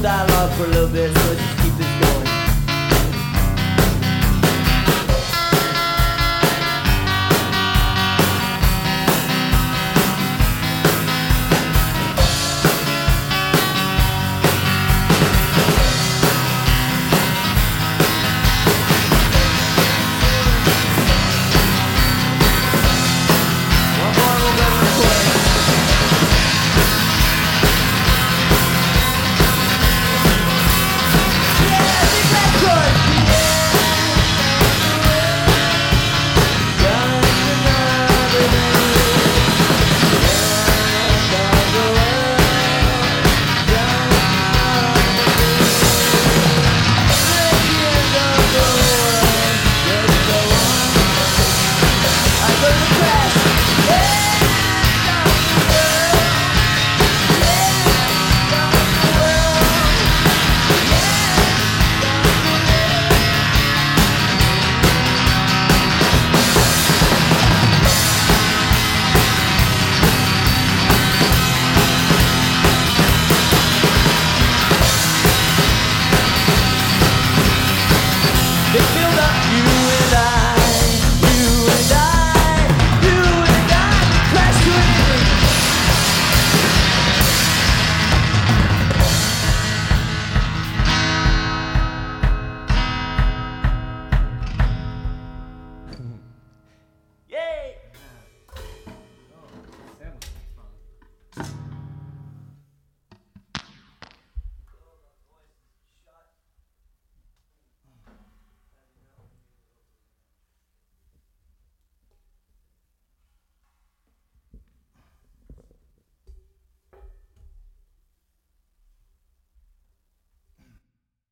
dialogue for a little bit, so just keep it.